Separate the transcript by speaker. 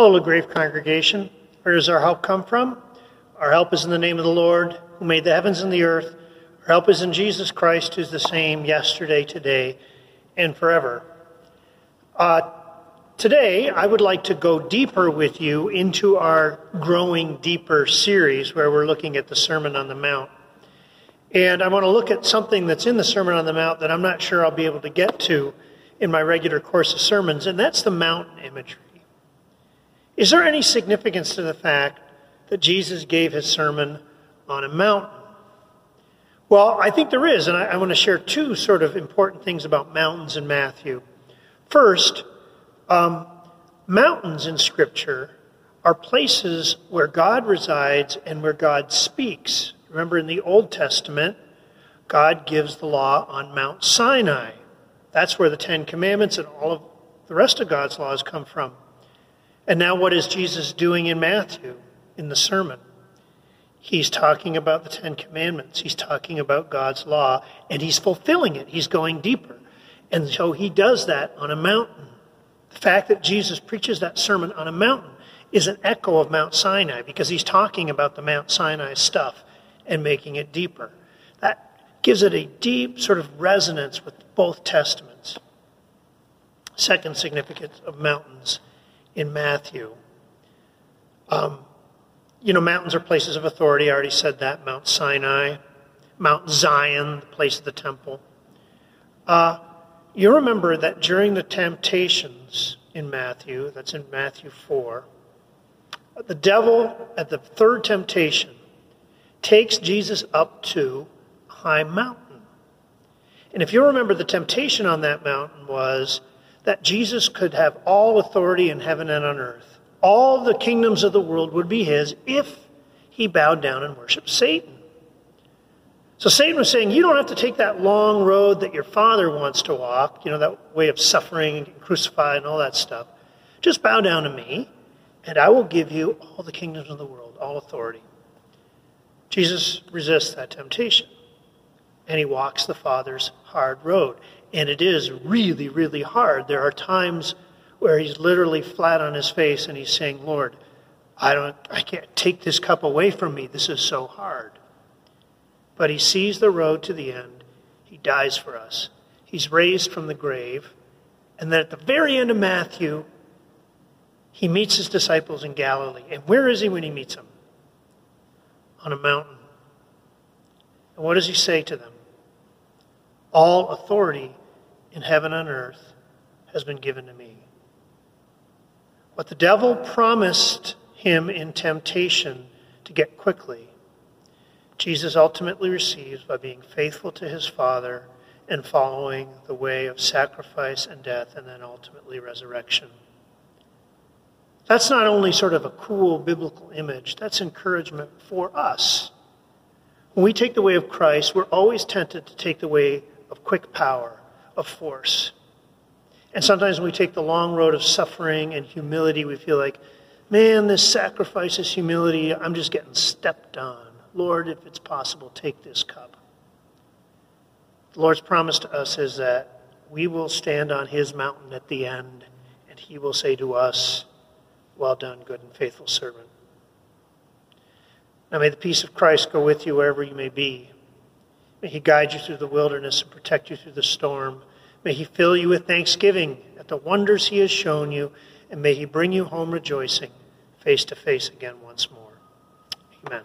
Speaker 1: Hello, Grace congregation. Where does our help come from? Our help is in the name of the Lord, who made the heavens and the earth. Our help is in Jesus Christ, who's the same yesterday, today, and forever. Uh, today, I would like to go deeper with you into our Growing Deeper series, where we're looking at the Sermon on the Mount. And I want to look at something that's in the Sermon on the Mount that I'm not sure I'll be able to get to in my regular course of sermons, and that's the mountain imagery. Is there any significance to the fact that Jesus gave his sermon on a mountain? Well, I think there is, and I, I want to share two sort of important things about mountains in Matthew. First, um, mountains in Scripture are places where God resides and where God speaks. Remember, in the Old Testament, God gives the law on Mount Sinai. That's where the Ten Commandments and all of the rest of God's laws come from. And now, what is Jesus doing in Matthew in the sermon? He's talking about the Ten Commandments. He's talking about God's law, and he's fulfilling it. He's going deeper. And so he does that on a mountain. The fact that Jesus preaches that sermon on a mountain is an echo of Mount Sinai because he's talking about the Mount Sinai stuff and making it deeper. That gives it a deep sort of resonance with both Testaments. Second significance of mountains in Matthew. Um, you know, mountains are places of authority. I already said that. Mount Sinai, Mount Zion, the place of the temple. Uh, you remember that during the temptations in Matthew, that's in Matthew 4, the devil at the third temptation takes Jesus up to a high mountain. And if you remember, the temptation on that mountain was that Jesus could have all authority in heaven and on earth. All the kingdoms of the world would be his if he bowed down and worshiped Satan. So Satan was saying, You don't have to take that long road that your father wants to walk, you know, that way of suffering and crucified and all that stuff. Just bow down to me, and I will give you all the kingdoms of the world, all authority. Jesus resists that temptation, and he walks the Father's hard road. And it is really, really hard. There are times where he's literally flat on his face and he's saying, Lord, I don't I can't take this cup away from me. This is so hard. But he sees the road to the end. He dies for us. He's raised from the grave. And then at the very end of Matthew, he meets his disciples in Galilee. And where is he when he meets them? On a mountain. And what does he say to them? All authority in heaven and earth has been given to me. What the devil promised him in temptation to get quickly, Jesus ultimately receives by being faithful to his Father and following the way of sacrifice and death and then ultimately resurrection. That's not only sort of a cool biblical image, that's encouragement for us. When we take the way of Christ, we're always tempted to take the way of quick power, of force. And sometimes when we take the long road of suffering and humility, we feel like, man, this sacrifice, this humility, I'm just getting stepped on. Lord, if it's possible, take this cup. The Lord's promise to us is that we will stand on his mountain at the end, and he will say to us, Well done, good and faithful servant. Now may the peace of Christ go with you wherever you may be. May he guide you through the wilderness and protect you through the storm. May he fill you with thanksgiving at the wonders he has shown you, and may he bring you home rejoicing, face to face again once more. Amen.